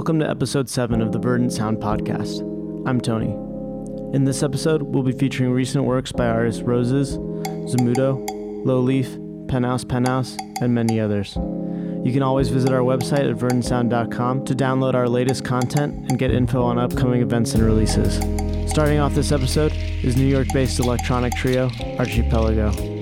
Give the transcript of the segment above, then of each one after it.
Welcome to episode 7 of the Verdant Sound Podcast. I'm Tony. In this episode, we'll be featuring recent works by artists Roses, Zamudo, Low Leaf, Penthouse Penthouse, and many others. You can always visit our website at verdantsound.com to download our latest content and get info on upcoming events and releases. Starting off this episode is New York based electronic trio Archipelago.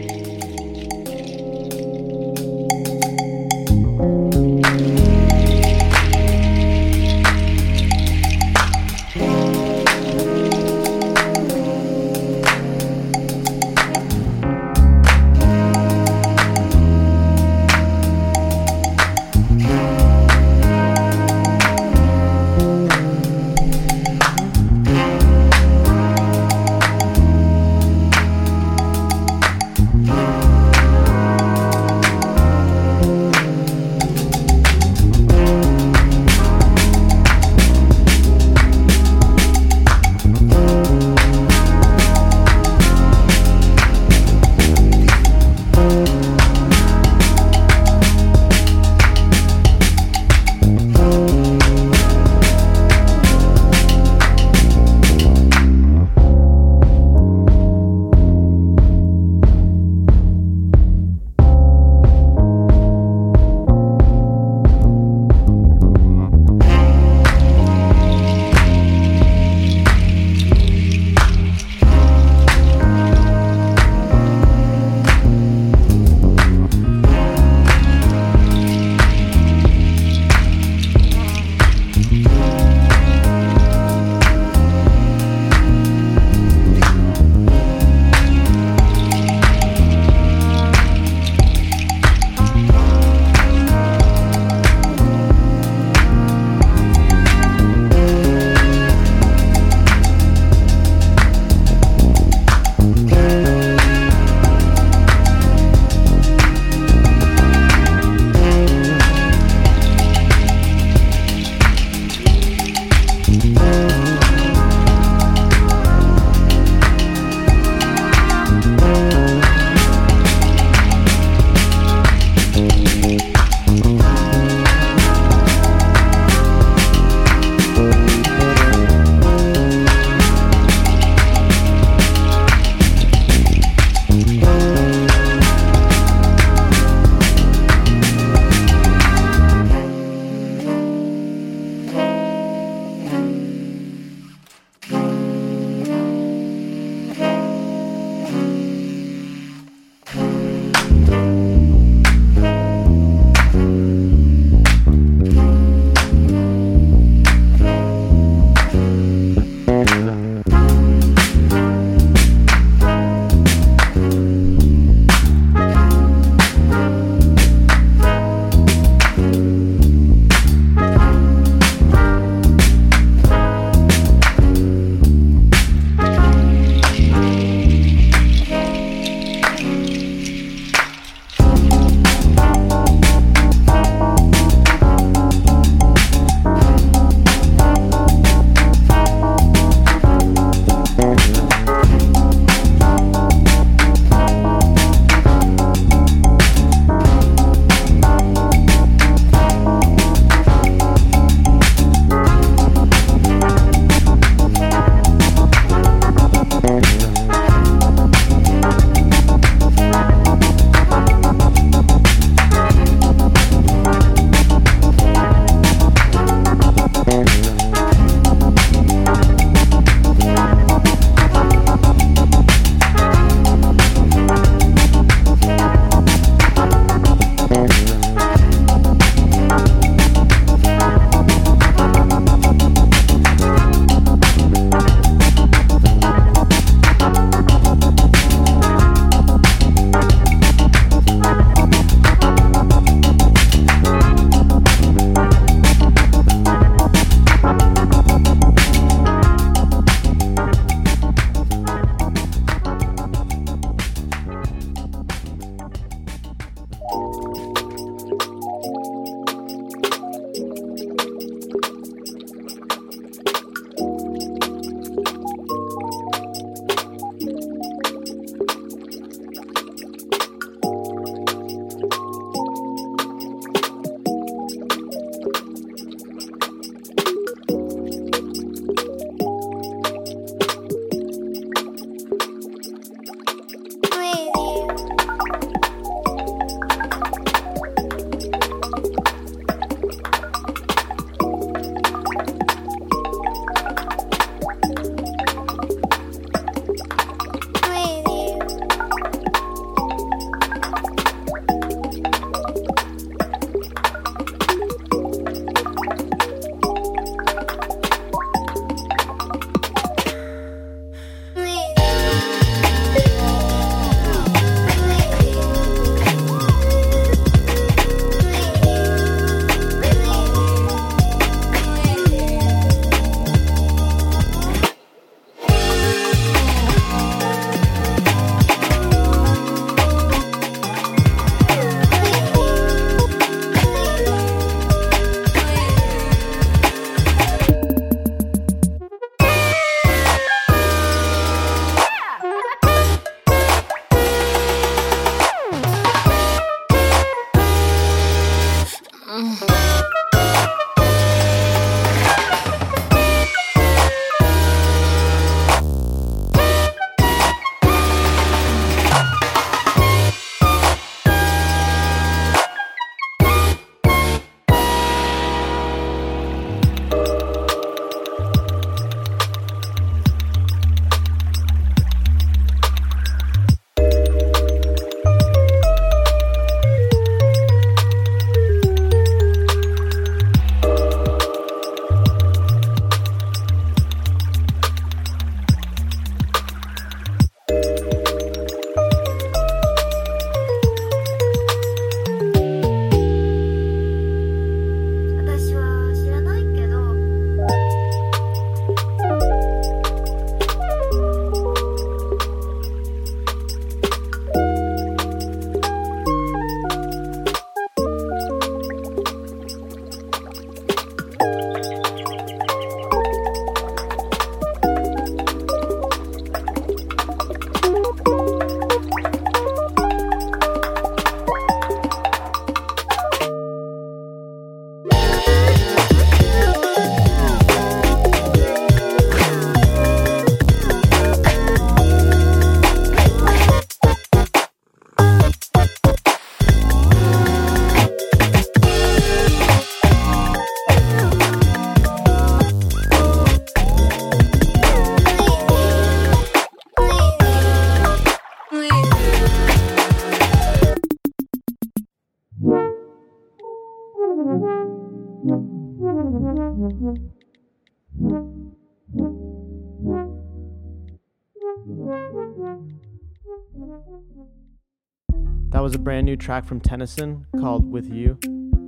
Track from Tennyson called With You.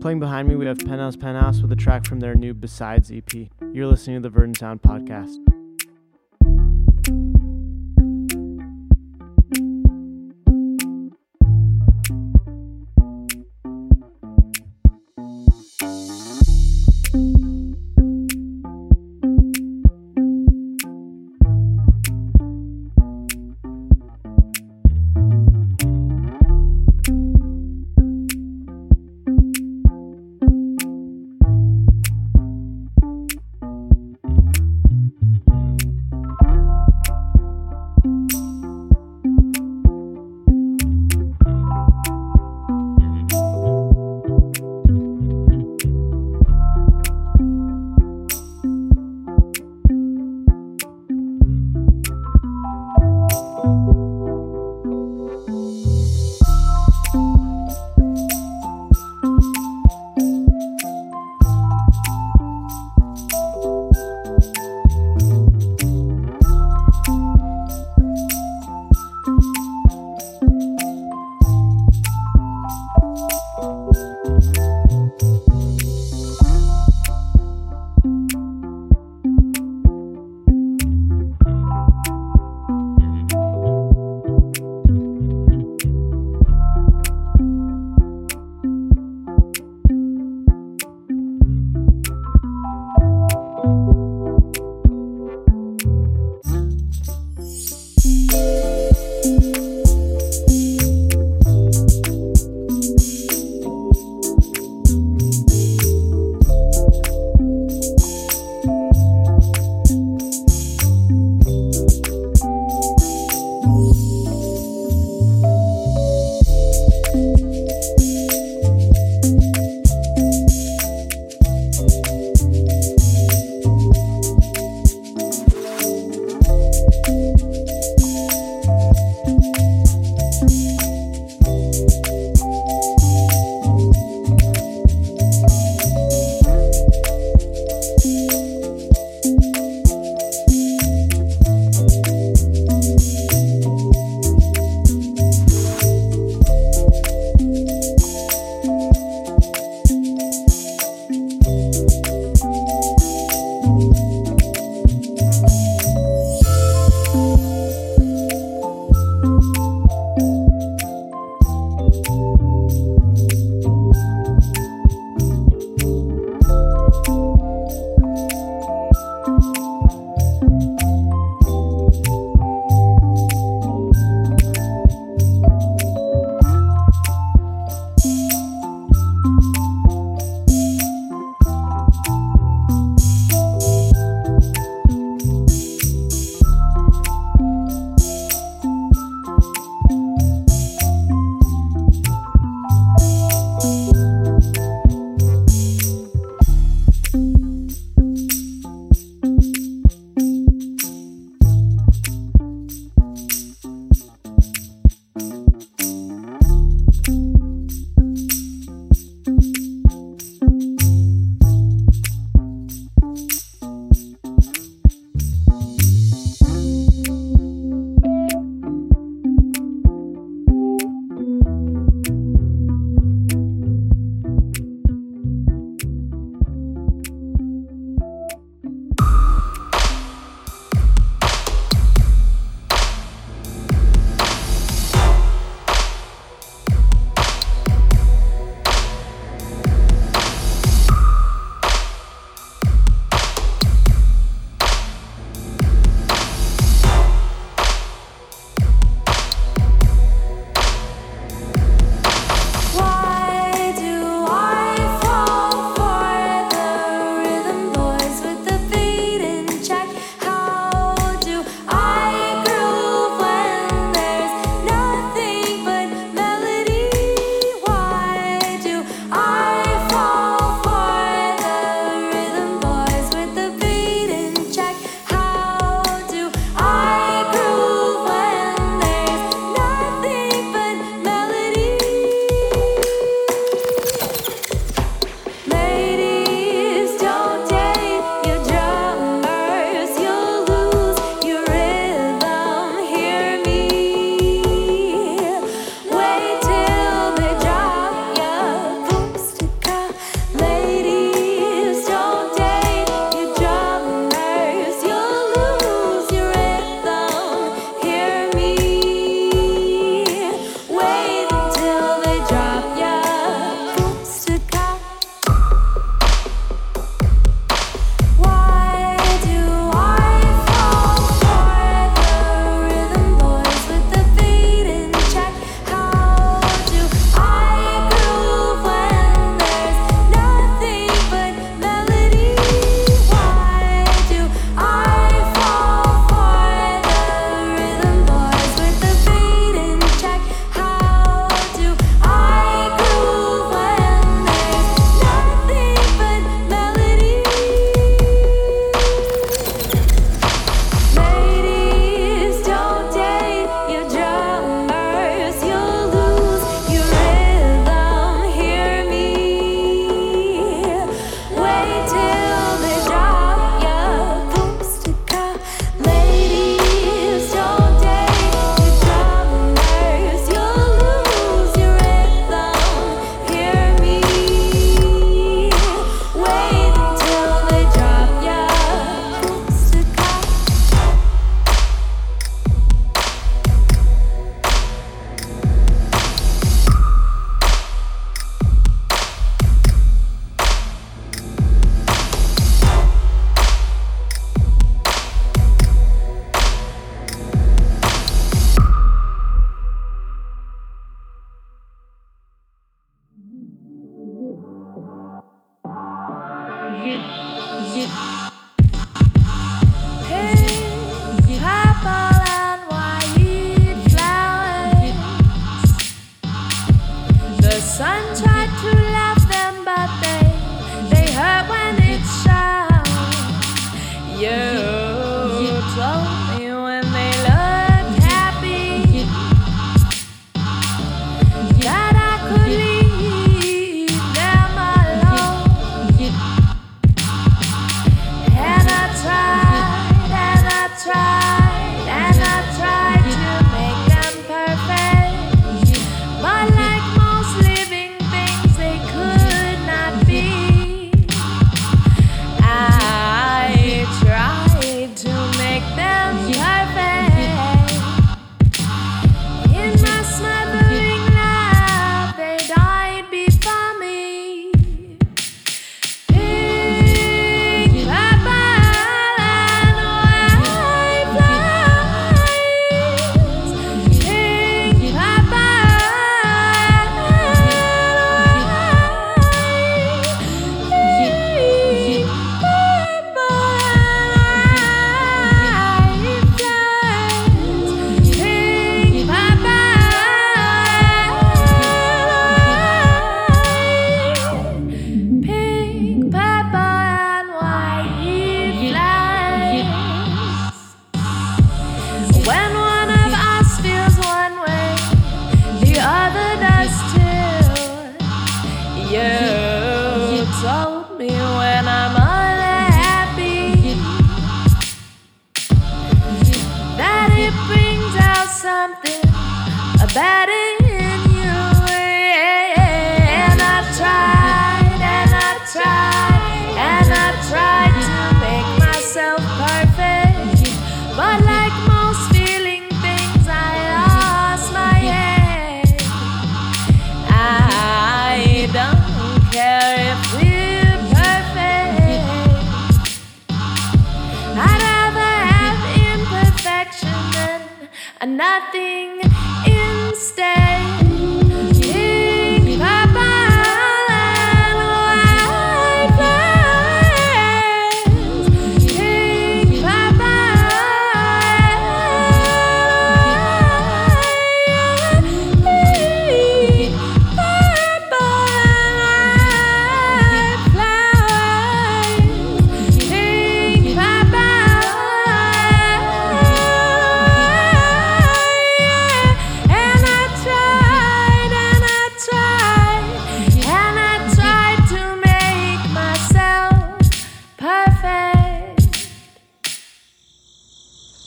Playing behind me, we have Penthouse Penthouse with a track from their new Besides EP. You're listening to the Verdant Sound Podcast.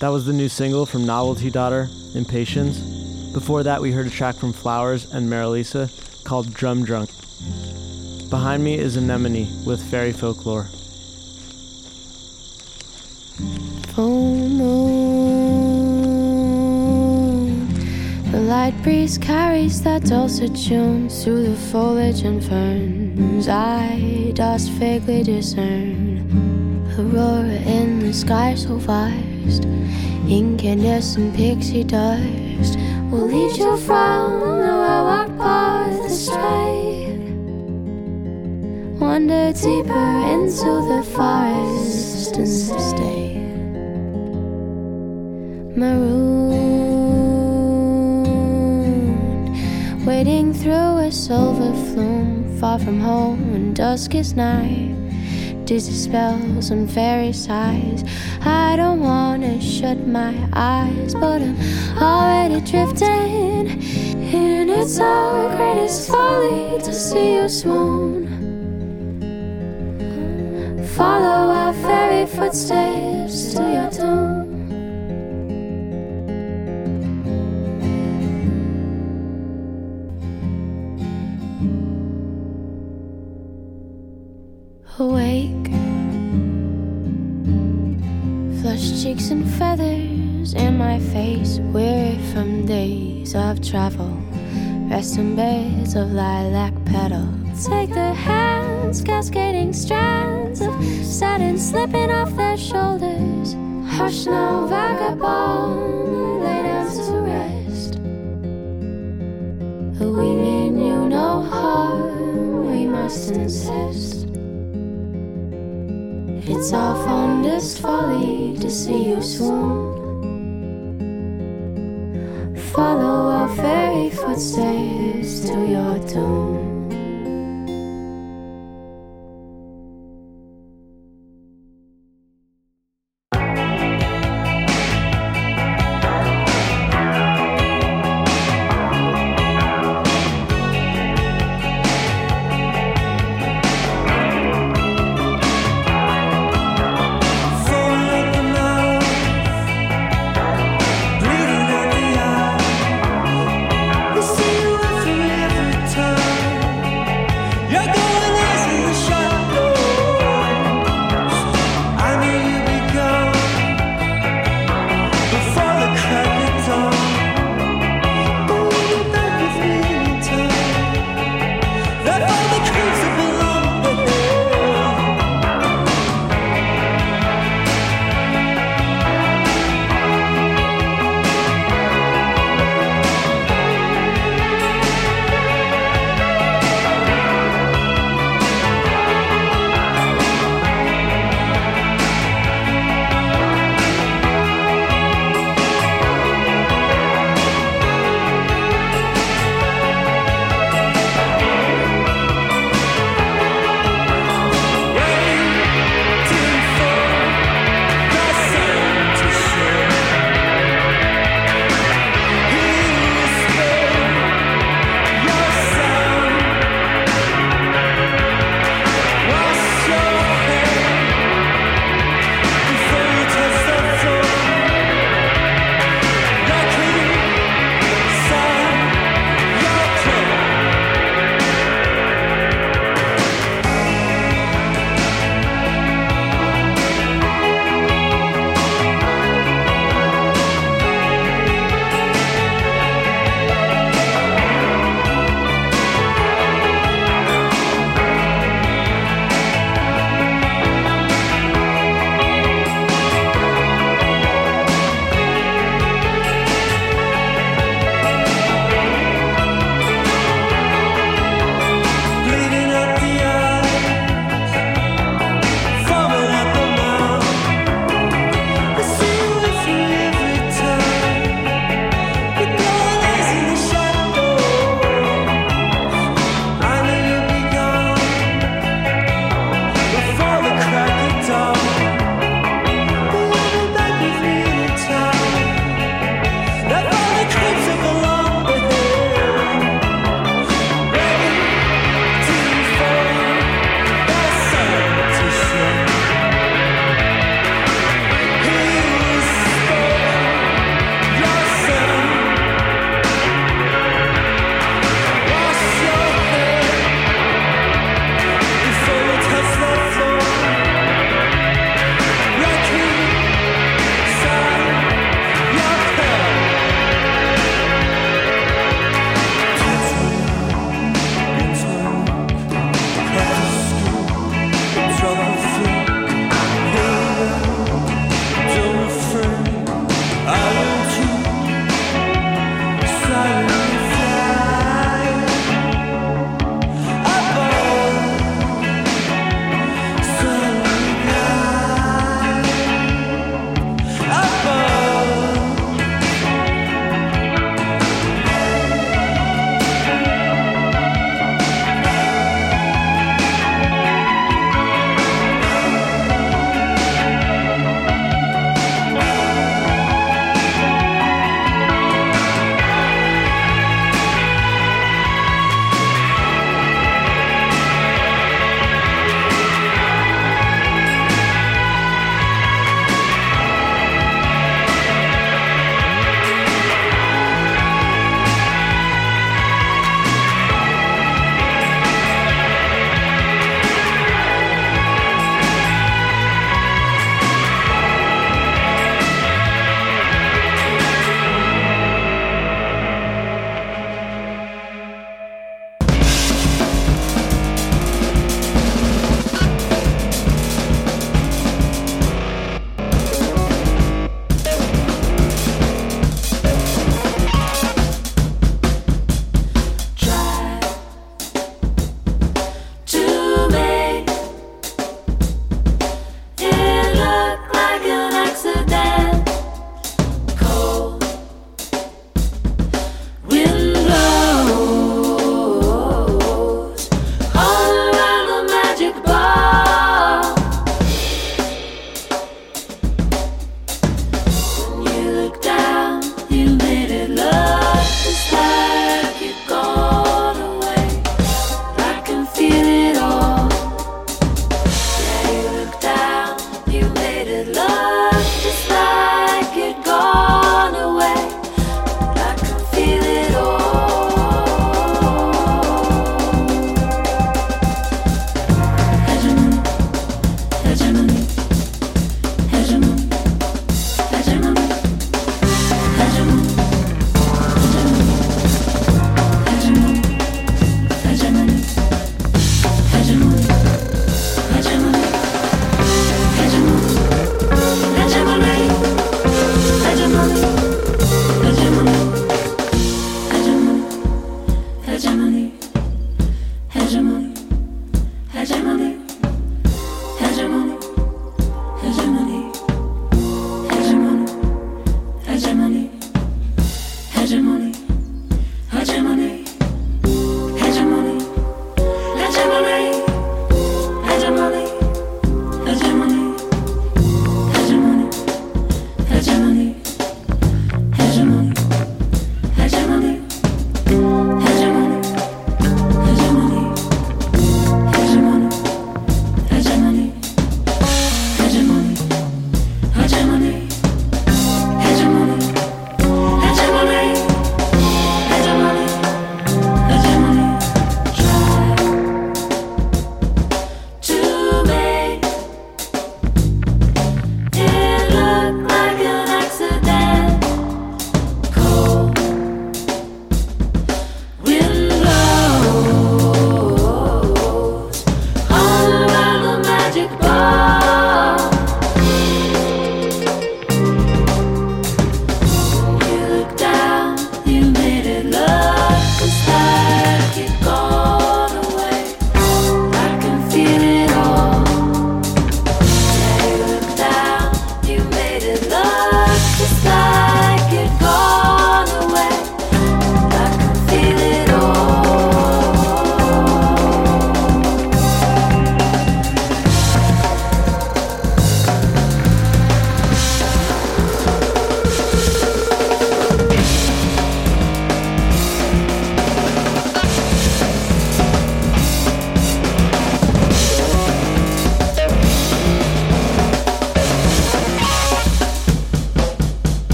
That was the new single from Novelty Daughter, Impatience. Before that, we heard a track from Flowers and Marilisa called Drum Drunk. Behind me is Anemone with Fairy Folklore. Full moon. The light breeze carries that dulcet tune through the foliage and ferns. I dost vaguely discern aurora in the sky so vast. Incandescent pixie dust will lead you from the walk path astray. Wander deeper into the forest and stay. Maroon, waiting through a silver flume, far from home when dusk is nigh dizzy spells and fairy sighs. I don't wanna shut my eyes, but I'm already drifting. And it's our greatest folly to see you swoon. Follow our fairy footsteps to your doom. Cheeks and feathers in my face, weary from days of travel. Rest in beds of lilac petals. Take their hands, cascading strands of satin slipping off their shoulders. Hush now, vagabond, lay down to rest. We mean you no harm, we must insist. It's our fondest folly to see you swoon. Follow our fairy footsteps to your doom.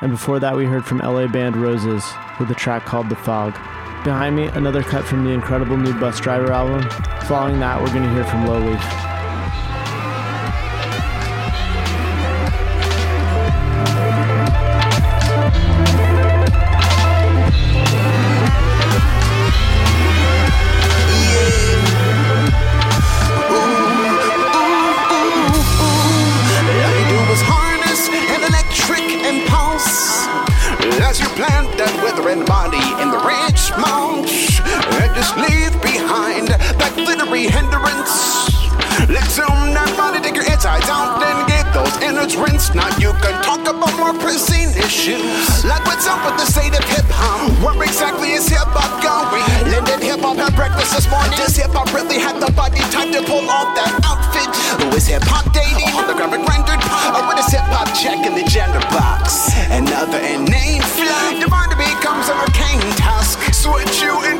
And before that we heard from LA band Roses with a track called The Fog. Behind me, another cut from the incredible new Busdriver album. Following that, we're going to hear from Low Leaf. rich mouse. Let us leave behind that glittery hindrance. Let's zoom that body, take your insides out, then get those innards rinsed. Now you can talk about more pristine issues. Like what's up with the state of hip hop? Where exactly is hip hop going? Linden hip hop had breakfast this morning. Does hip hop really have the body type to pull off that outfit? Who is hip hop dating? Holographic rendered? Or what is hip hop checking the gender box? Another inane fly. Divine at you and.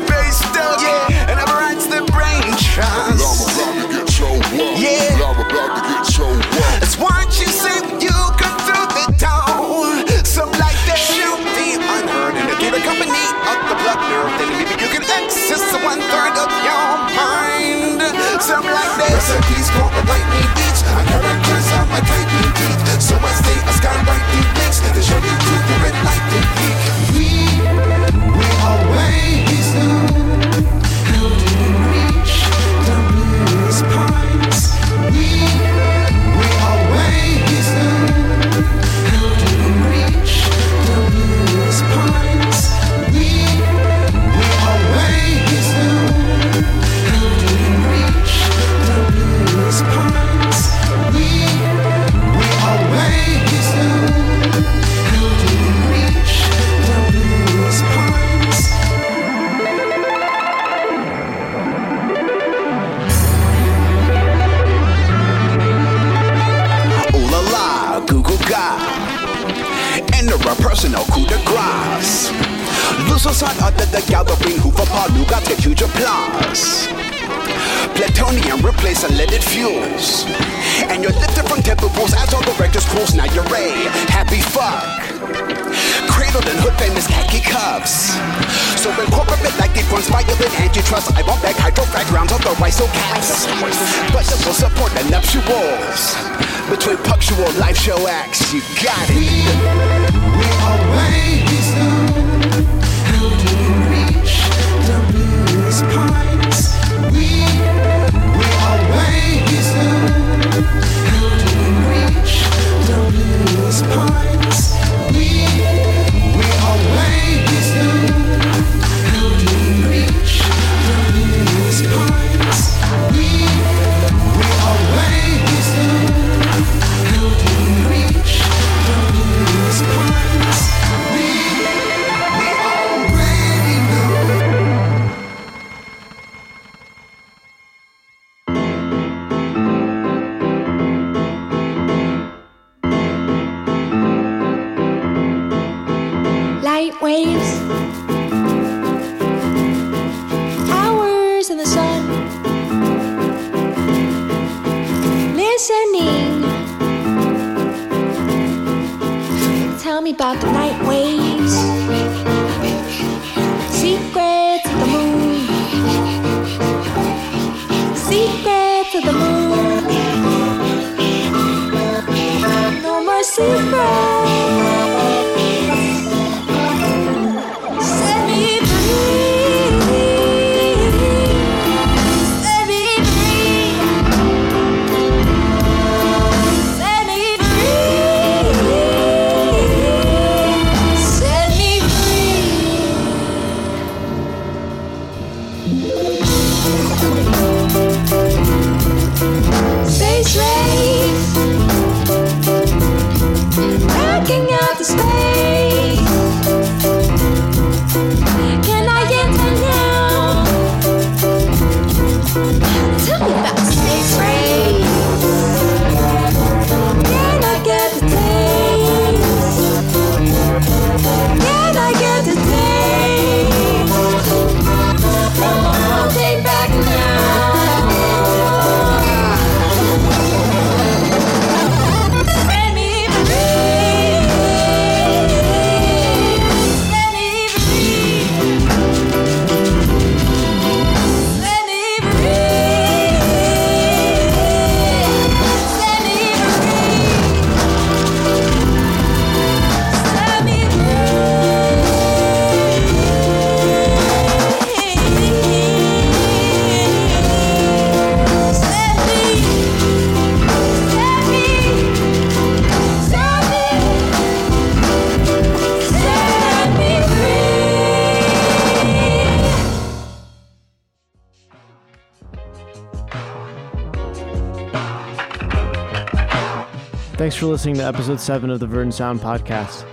Thanks for listening to episode 7 of the Verdant Sound podcast.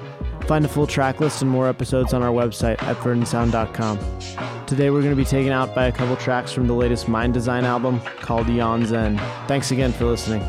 Find a full track list and more episodes on our website at verdantsound.com. Today we're going to be taken out by a couple tracks from the latest Mndsgn album called Yawn Zen. Thanks again for listening.